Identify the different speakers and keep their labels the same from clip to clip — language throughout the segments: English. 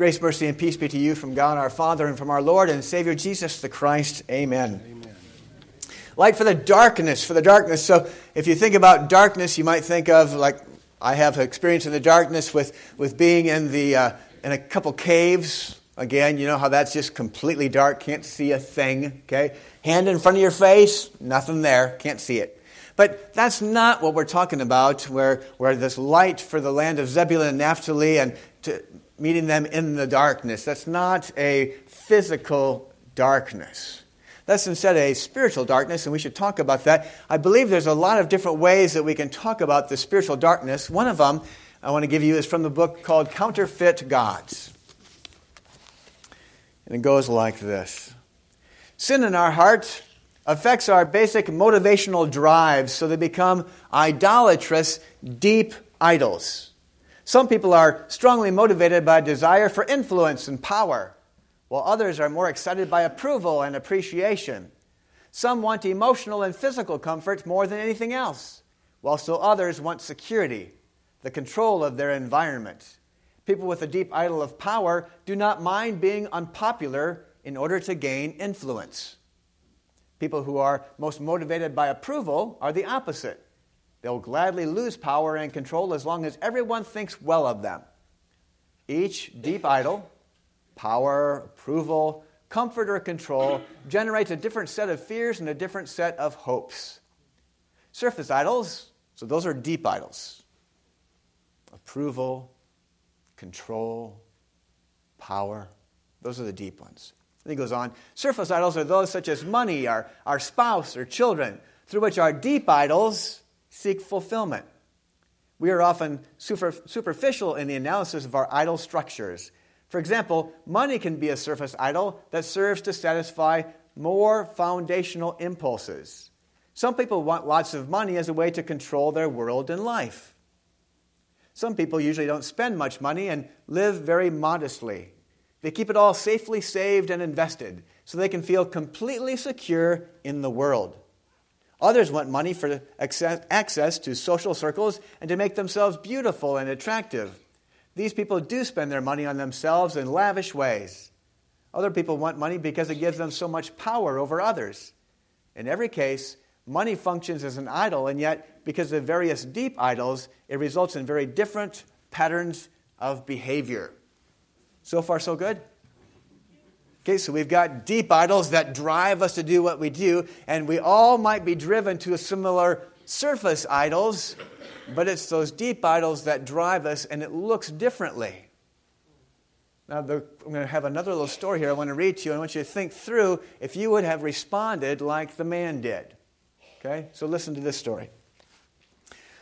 Speaker 1: Grace, mercy, and peace be to you from God our Father and from our Lord and Savior Jesus the Christ. Amen. Amen. Light for the darkness, for the darkness. So if you think about darkness, you might think of, like I have experience in the darkness with, with being in, the, uh, in a couple caves. Again, you know how that's just completely dark, can't see a thing, okay? Hand in front of your face, nothing there, can't see it. But that's not what we're talking about, where, where this light for the land of Zebulun and Naphtali and to, meeting them in the darkness. That's not a physical darkness. That's instead a spiritual darkness, and we should talk about that. I believe there's a lot of different ways that we can talk about the spiritual darkness. One of them I want to give you is from the book called Counterfeit Gods. And it goes like this Sin in our heart affects our basic motivational drives, so they become idolatrous, deep idols. Some people are strongly motivated by a desire for influence and power, while others are more excited by approval and appreciation. Some want emotional and physical comfort more than anything else, while still others want security, the control of their environment. People with a deep idol of power do not mind being unpopular in order to gain influence. People who are most motivated by approval are the opposite. They'll gladly lose power and control as long as everyone thinks well of them. Each deep idol, power, approval, comfort, or control, generates a different set of fears and a different set of hopes. Surface idols, so those are deep idols. Approval, control, power, those are the deep ones. And he goes on surface idols are those such as money, our, our spouse, or children, through which our deep idols seek fulfillment. We are often super, superficial in the analysis of our idol structures. For example, money can be a surface idol that serves to satisfy more foundational impulses. Some people want lots of money as a way to control their world and life. Some people usually don't spend much money and live very modestly. They keep it all safely saved and invested so they can feel completely secure in the world. Others want money for access to social circles and to make themselves beautiful and attractive. These people do spend their money on themselves in lavish ways. Other people want money because it gives them so much power over others. In every case, money functions as an idol, and yet, because of various deep idols, it results in very different patterns of behavior. So far, so good? Okay, so we've got deep idols that drive us to do what we do, and we all might be driven to a similar surface idols, but it's those deep idols that drive us, and it looks differently. Now, the, I'm going to have another little story here I want to read to you. And I want you to think through if you would have responded like the man did. Okay, so listen to this story.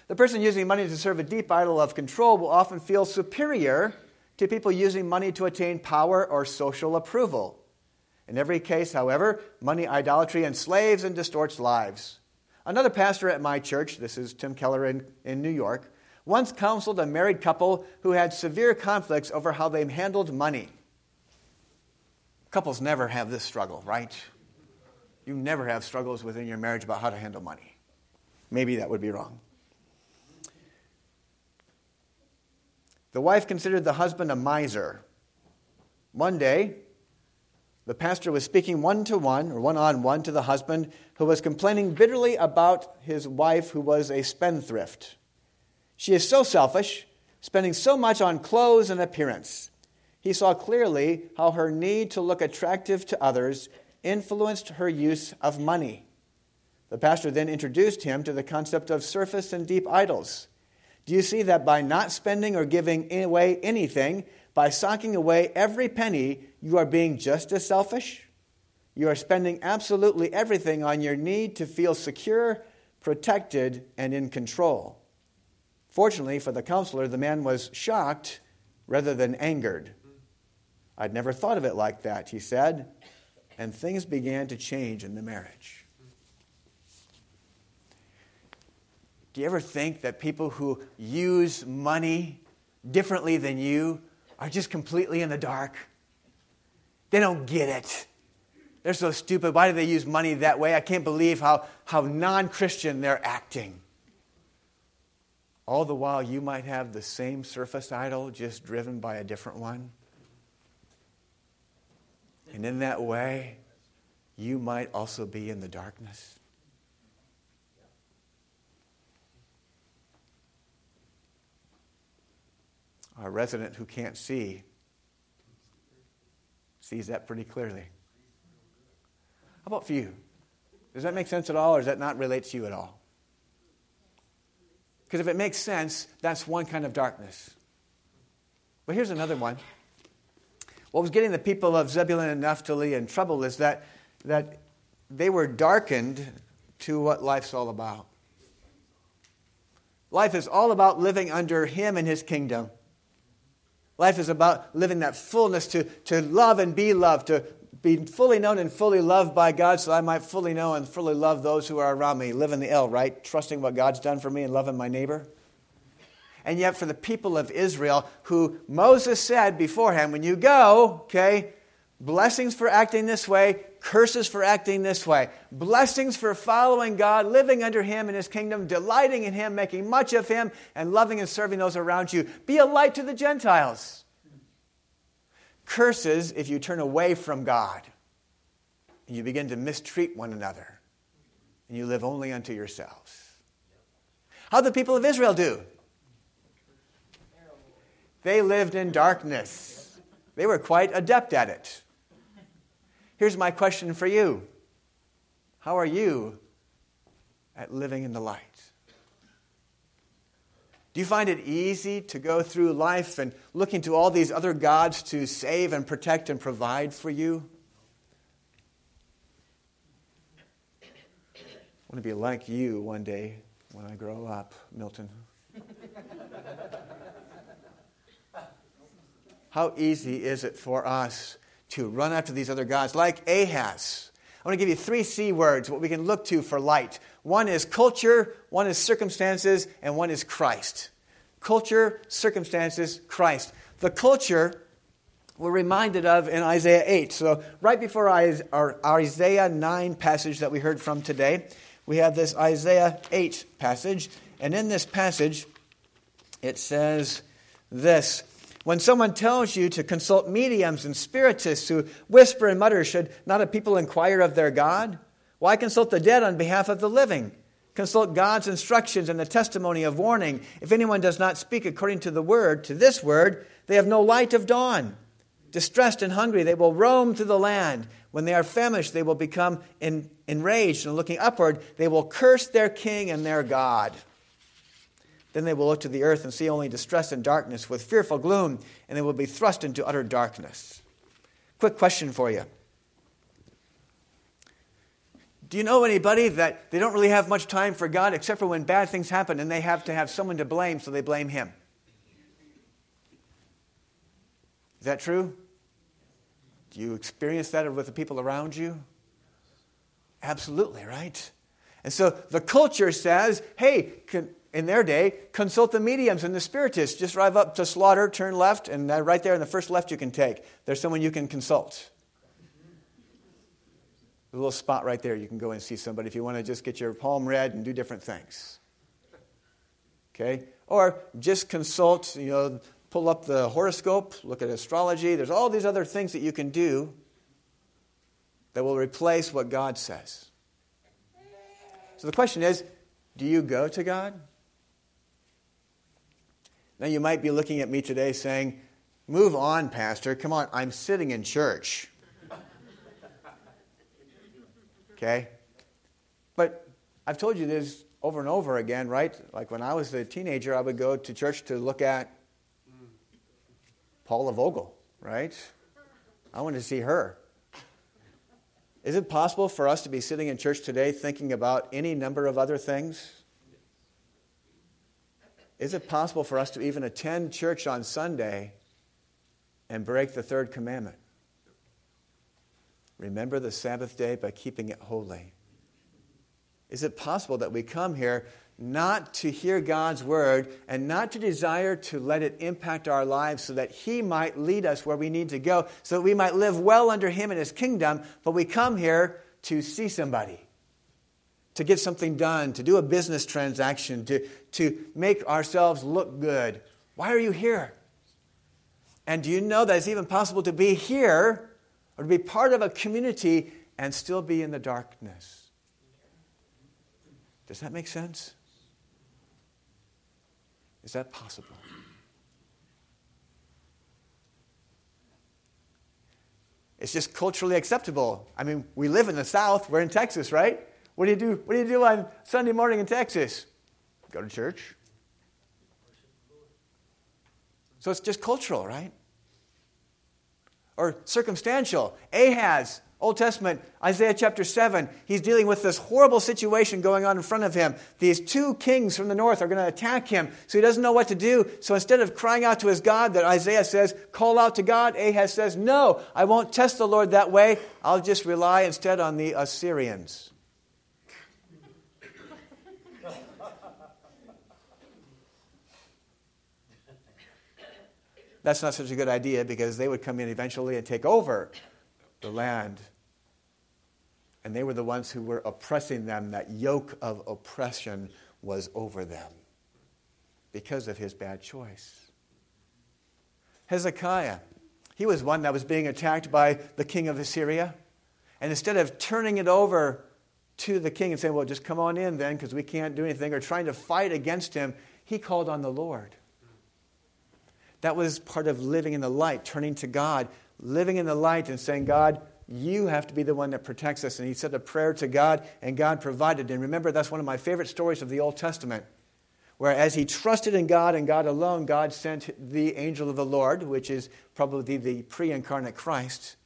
Speaker 1: The person using money to serve a deep idol of control will often feel superior to people using money to attain power or social approval. In every case, however, money idolatry enslaves and distorts lives. Another pastor at my church, this is Tim Keller in, in New York, once counseled a married couple who had severe conflicts over how they handled money. Couples never have this struggle, right? You never have struggles within your marriage about how to handle money. Maybe that would be wrong. The wife considered the husband a miser. One day, the pastor was speaking one to one, or one on one, to the husband who was complaining bitterly about his wife who was a spendthrift. She is so selfish, spending so much on clothes and appearance. He saw clearly how her need to look attractive to others influenced her use of money. The pastor then introduced him to the concept of surface and deep idols. Do you see that by not spending or giving away anything, by socking away every penny, you are being just as selfish? You are spending absolutely everything on your need to feel secure, protected, and in control. Fortunately for the counselor, the man was shocked rather than angered. I'd never thought of it like that, he said, and things began to change in the marriage. Do you ever think that people who use money differently than you are just completely in the dark? They don't get it. They're so stupid. Why do they use money that way? I can't believe how, how non Christian they're acting. All the while, you might have the same surface idol, just driven by a different one. And in that way, you might also be in the darkness. Our resident who can't see sees that pretty clearly. How about for you? Does that make sense at all, or does that not relate to you at all? Because if it makes sense, that's one kind of darkness. But here's another one. What was getting the people of Zebulun and Naphtali in trouble is that, that they were darkened to what life's all about. Life is all about living under Him and His kingdom. Life is about living that fullness to, to love and be loved, to be fully known and fully loved by God so I might fully know and fully love those who are around me. Living the L, right? Trusting what God's done for me and loving my neighbor. And yet, for the people of Israel, who Moses said beforehand, when you go, okay, blessings for acting this way, curses for acting this way, blessings for following God, living under Him in His kingdom, delighting in Him, making much of Him, and loving and serving those around you. Be a light to the Gentiles curses if you turn away from God and you begin to mistreat one another and you live only unto yourselves. How the people of Israel do? They lived in darkness. They were quite adept at it. Here's my question for you How are you at living in the light? Do you find it easy to go through life and looking to all these other gods to save and protect and provide for you? I want to be like you one day when I grow up, Milton. How easy is it for us to run after these other gods like Ahaz? I want to give you three C words, what we can look to for light. One is culture, one is circumstances, and one is Christ. Culture, circumstances, Christ. The culture we're reminded of in Isaiah 8. So, right before our Isaiah 9 passage that we heard from today, we have this Isaiah 8 passage. And in this passage, it says this When someone tells you to consult mediums and spiritists who whisper and mutter, should not a people inquire of their God? Why consult the dead on behalf of the living? Consult God's instructions and the testimony of warning. If anyone does not speak according to the word, to this word, they have no light of dawn. Distressed and hungry, they will roam through the land. When they are famished, they will become in, enraged, and looking upward, they will curse their king and their God. Then they will look to the earth and see only distress and darkness with fearful gloom, and they will be thrust into utter darkness. Quick question for you do you know anybody that they don't really have much time for God except for when bad things happen and they have to have someone to blame, so they blame Him? Is that true? Do you experience that with the people around you? Absolutely, right? And so the culture says, hey, in their day, consult the mediums and the spiritists. Just drive up to Slaughter, turn left, and right there in the first left you can take, there's someone you can consult a little spot right there. You can go and see somebody if you want to just get your palm read and do different things. Okay? Or just consult, you know, pull up the horoscope, look at astrology. There's all these other things that you can do that will replace what God says. So the question is do you go to God? Now you might be looking at me today saying, Move on, Pastor. Come on, I'm sitting in church. Okay? But I've told you this over and over again, right? Like when I was a teenager, I would go to church to look at Paula Vogel, right? I wanted to see her. Is it possible for us to be sitting in church today thinking about any number of other things? Is it possible for us to even attend church on Sunday and break the third commandment? Remember the Sabbath day by keeping it holy. Is it possible that we come here not to hear God's word and not to desire to let it impact our lives so that He might lead us where we need to go, so that we might live well under Him in His kingdom, but we come here to see somebody, to get something done, to do a business transaction, to, to make ourselves look good? Why are you here? And do you know that it's even possible to be here or to be part of a community and still be in the darkness. Does that make sense? Is that possible? It's just culturally acceptable. I mean, we live in the South. We're in Texas, right? What do you do? What do you do on Sunday morning in Texas? Go to church. So it's just cultural, right? Or circumstantial. Ahaz Old Testament, Isaiah chapter 7, he's dealing with this horrible situation going on in front of him. These two kings from the north are going to attack him, so he doesn't know what to do. So instead of crying out to his God, that Isaiah says, call out to God, Ahaz says, No, I won't test the Lord that way. I'll just rely instead on the Assyrians. That's not such a good idea because they would come in eventually and take over the land. And they were the ones who were oppressing them. That yoke of oppression was over them because of his bad choice. Hezekiah, he was one that was being attacked by the king of Assyria. And instead of turning it over to the king and saying, Well, just come on in then, because we can't do anything, or trying to fight against him, he called on the Lord. That was part of living in the light, turning to God, living in the light and saying, God, you have to be the one that protects us. And he said a prayer to God, and God provided. And remember, that's one of my favorite stories of the Old Testament, where as he trusted in God and God alone, God sent the angel of the Lord, which is probably the pre incarnate Christ,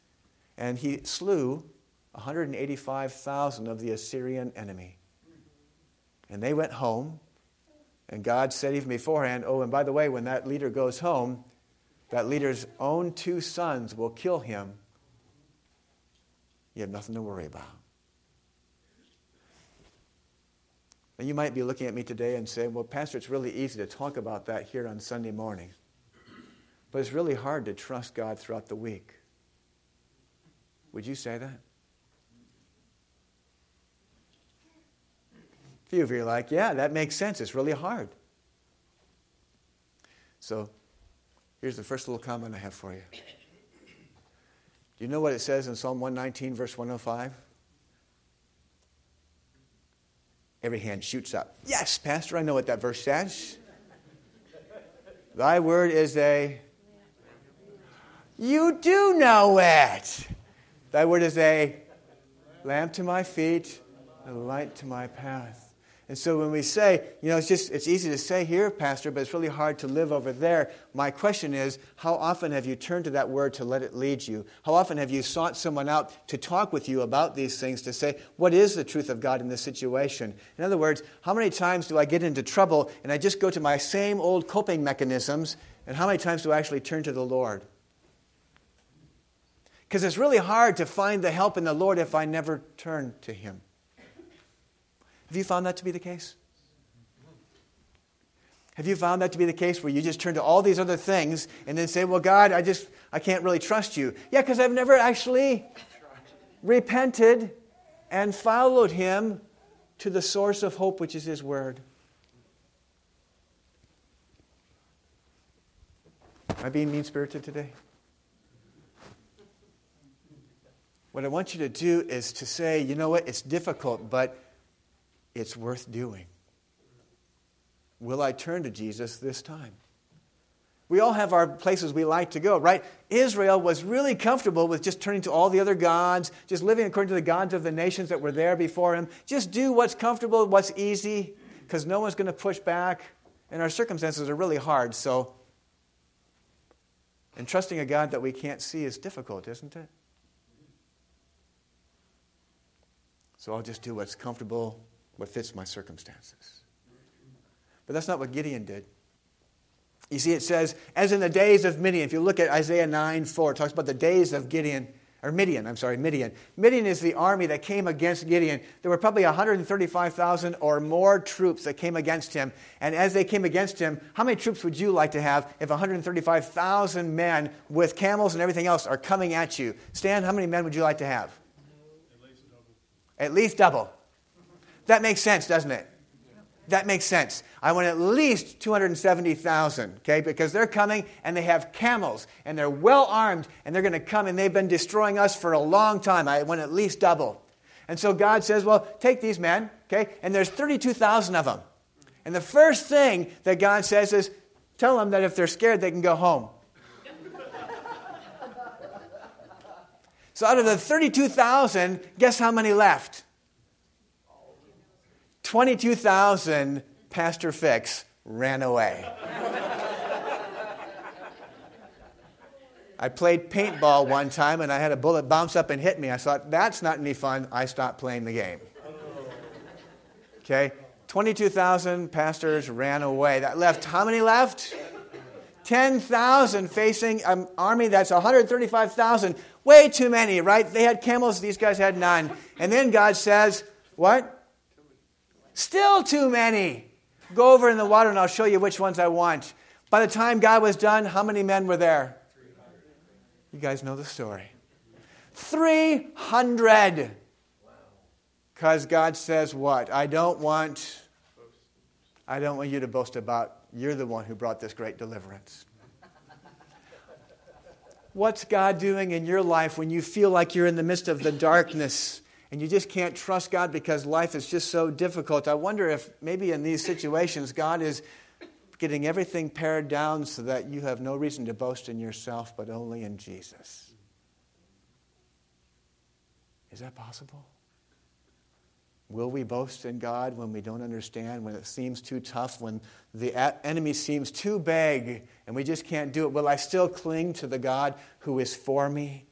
Speaker 1: and he slew 185,000 of the Assyrian enemy. And they went home, and God said even beforehand, Oh, and by the way, when that leader goes home, that leader's own two sons will kill him. You have nothing to worry about. And you might be looking at me today and saying, Well, Pastor, it's really easy to talk about that here on Sunday morning. But it's really hard to trust God throughout the week. Would you say that? Few of you are like, Yeah, that makes sense. It's really hard. So Here's the first little comment I have for you. Do you know what it says in Psalm 119, verse 105? Every hand shoots up. Yes, Pastor, I know what that verse says. Thy word is a. You do know it. Thy word is a lamp to my feet, a light to my path. And so when we say, you know, it's just it's easy to say here, Pastor, but it's really hard to live over there. My question is, how often have you turned to that word to let it lead you? How often have you sought someone out to talk with you about these things to say, what is the truth of God in this situation? In other words, how many times do I get into trouble and I just go to my same old coping mechanisms, and how many times do I actually turn to the Lord? Because it's really hard to find the help in the Lord if I never turn to Him. Have you found that to be the case? Have you found that to be the case where you just turn to all these other things and then say, "Well, God, I just I can't really trust you." Yeah, because I've never actually repented and followed him to the source of hope, which is his word. Am I being mean spirited today? What I want you to do is to say, you know what, it's difficult, but it's worth doing. Will I turn to Jesus this time? We all have our places we like to go, right? Israel was really comfortable with just turning to all the other gods, just living according to the gods of the nations that were there before him. Just do what's comfortable, what's easy, because no one's going to push back. And our circumstances are really hard, so. And trusting a God that we can't see is difficult, isn't it? So I'll just do what's comfortable, what fits my circumstances. But that's not what Gideon did. You see, it says, as in the days of Midian. If you look at Isaiah 9 4, it talks about the days of Gideon, or Midian, I'm sorry, Midian. Midian is the army that came against Gideon. There were probably 135,000 or more troops that came against him. And as they came against him, how many troops would you like to have if 135,000 men with camels and everything else are coming at you? Stan, how many men would you like to have? At least double. At least double. That makes sense, doesn't it? That makes sense. I want at least 270,000, okay? Because they're coming and they have camels and they're well armed and they're going to come and they've been destroying us for a long time. I want at least double. And so God says, well, take these men, okay? And there's 32,000 of them. And the first thing that God says is, tell them that if they're scared, they can go home. so out of the 32,000, guess how many left? 22,000 Pastor Fix ran away. I played paintball one time and I had a bullet bounce up and hit me. I thought, that's not any fun. I stopped playing the game. Okay? 22,000 pastors ran away. That left, how many left? 10,000 facing an army that's 135,000. Way too many, right? They had camels, these guys had none. And then God says, What? Still too many. Go over in the water and I'll show you which ones I want. By the time God was done, how many men were there? You guys know the story. 300. Because God says what? I don't want I don't want you to boast about you're the one who brought this great deliverance. What's God doing in your life when you feel like you're in the midst of the darkness and you just can't trust God because life is just so difficult? I wonder if maybe in these situations God is getting everything pared down so that you have no reason to boast in yourself but only in Jesus. Is that possible? Will we boast in God when we don't understand, when it seems too tough, when the enemy seems too big and we just can't do it? Will I still cling to the God who is for me?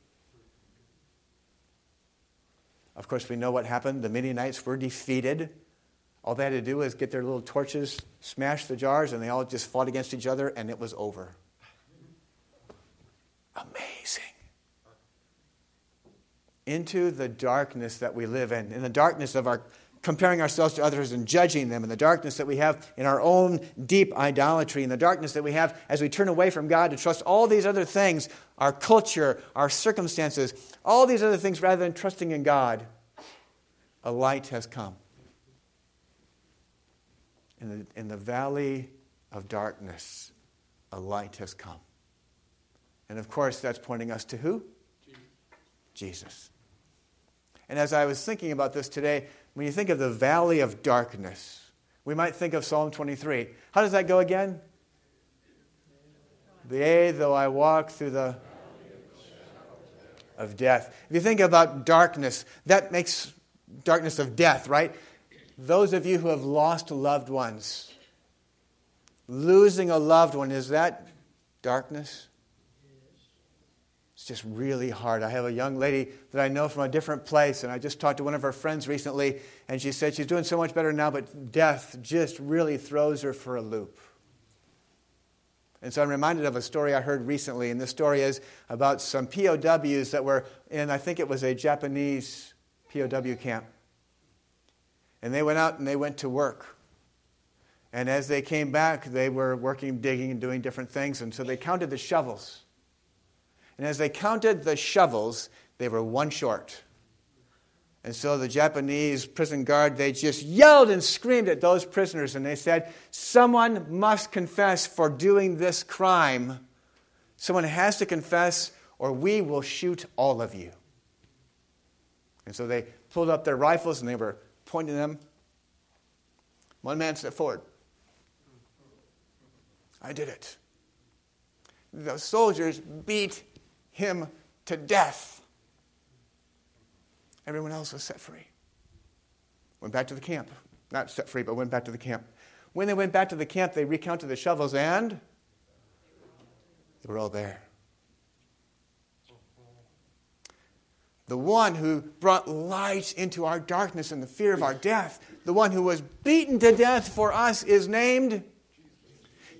Speaker 1: Of course, we know what happened. The Midianites were defeated. All they had to do was get their little torches, smash the jars, and they all just fought against each other, and it was over. Amazing. Into the darkness that we live in, in the darkness of our comparing ourselves to others and judging them, in the darkness that we have in our own deep idolatry, in the darkness that we have as we turn away from God to trust all these other things, our culture, our circumstances, all these other things, rather than trusting in God, a light has come in the, in the valley of darkness, a light has come. And of course, that's pointing us to who? Jesus. Jesus. And as I was thinking about this today, when you think of the valley of darkness, we might think of Psalm 23. How does that go again? Yea, though I walk through the of death. If you think about darkness, that makes darkness of death, right? Those of you who have lost loved ones, losing a loved one, is that darkness? It's just really hard. I have a young lady that I know from a different place, and I just talked to one of her friends recently, and she said she's doing so much better now, but death just really throws her for a loop. And so I'm reminded of a story I heard recently, and this story is about some POWs that were in, I think it was a Japanese POW camp. And they went out and they went to work. And as they came back, they were working, digging, and doing different things. And so they counted the shovels. And as they counted the shovels, they were one short. And so the Japanese prison guard, they just yelled and screamed at those prisoners. And they said, Someone must confess for doing this crime. Someone has to confess, or we will shoot all of you. And so they pulled up their rifles and they were pointing them. One man stepped forward. I did it. The soldiers beat him to death. Everyone else was set free. Went back to the camp. Not set free, but went back to the camp. When they went back to the camp, they recounted the shovels and they were all there. the one who brought light into our darkness and the fear of our death, the one who was beaten to death for us, is named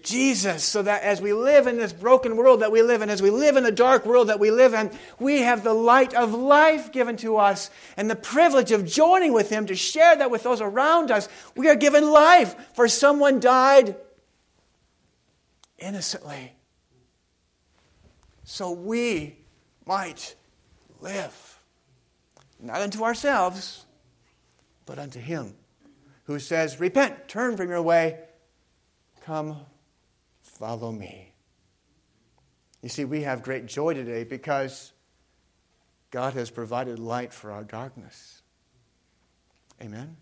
Speaker 1: Jesus. So that as we live in this broken world that we live in, as we live in the dark world that we live in, we have the light of life given to us and the privilege of joining with Him to share that with those around us. We are given life, for someone died innocently. So we might live not unto ourselves, but unto Him who says, Repent, turn from your way, come, follow me. You see, we have great joy today because God has provided light for our darkness. Amen.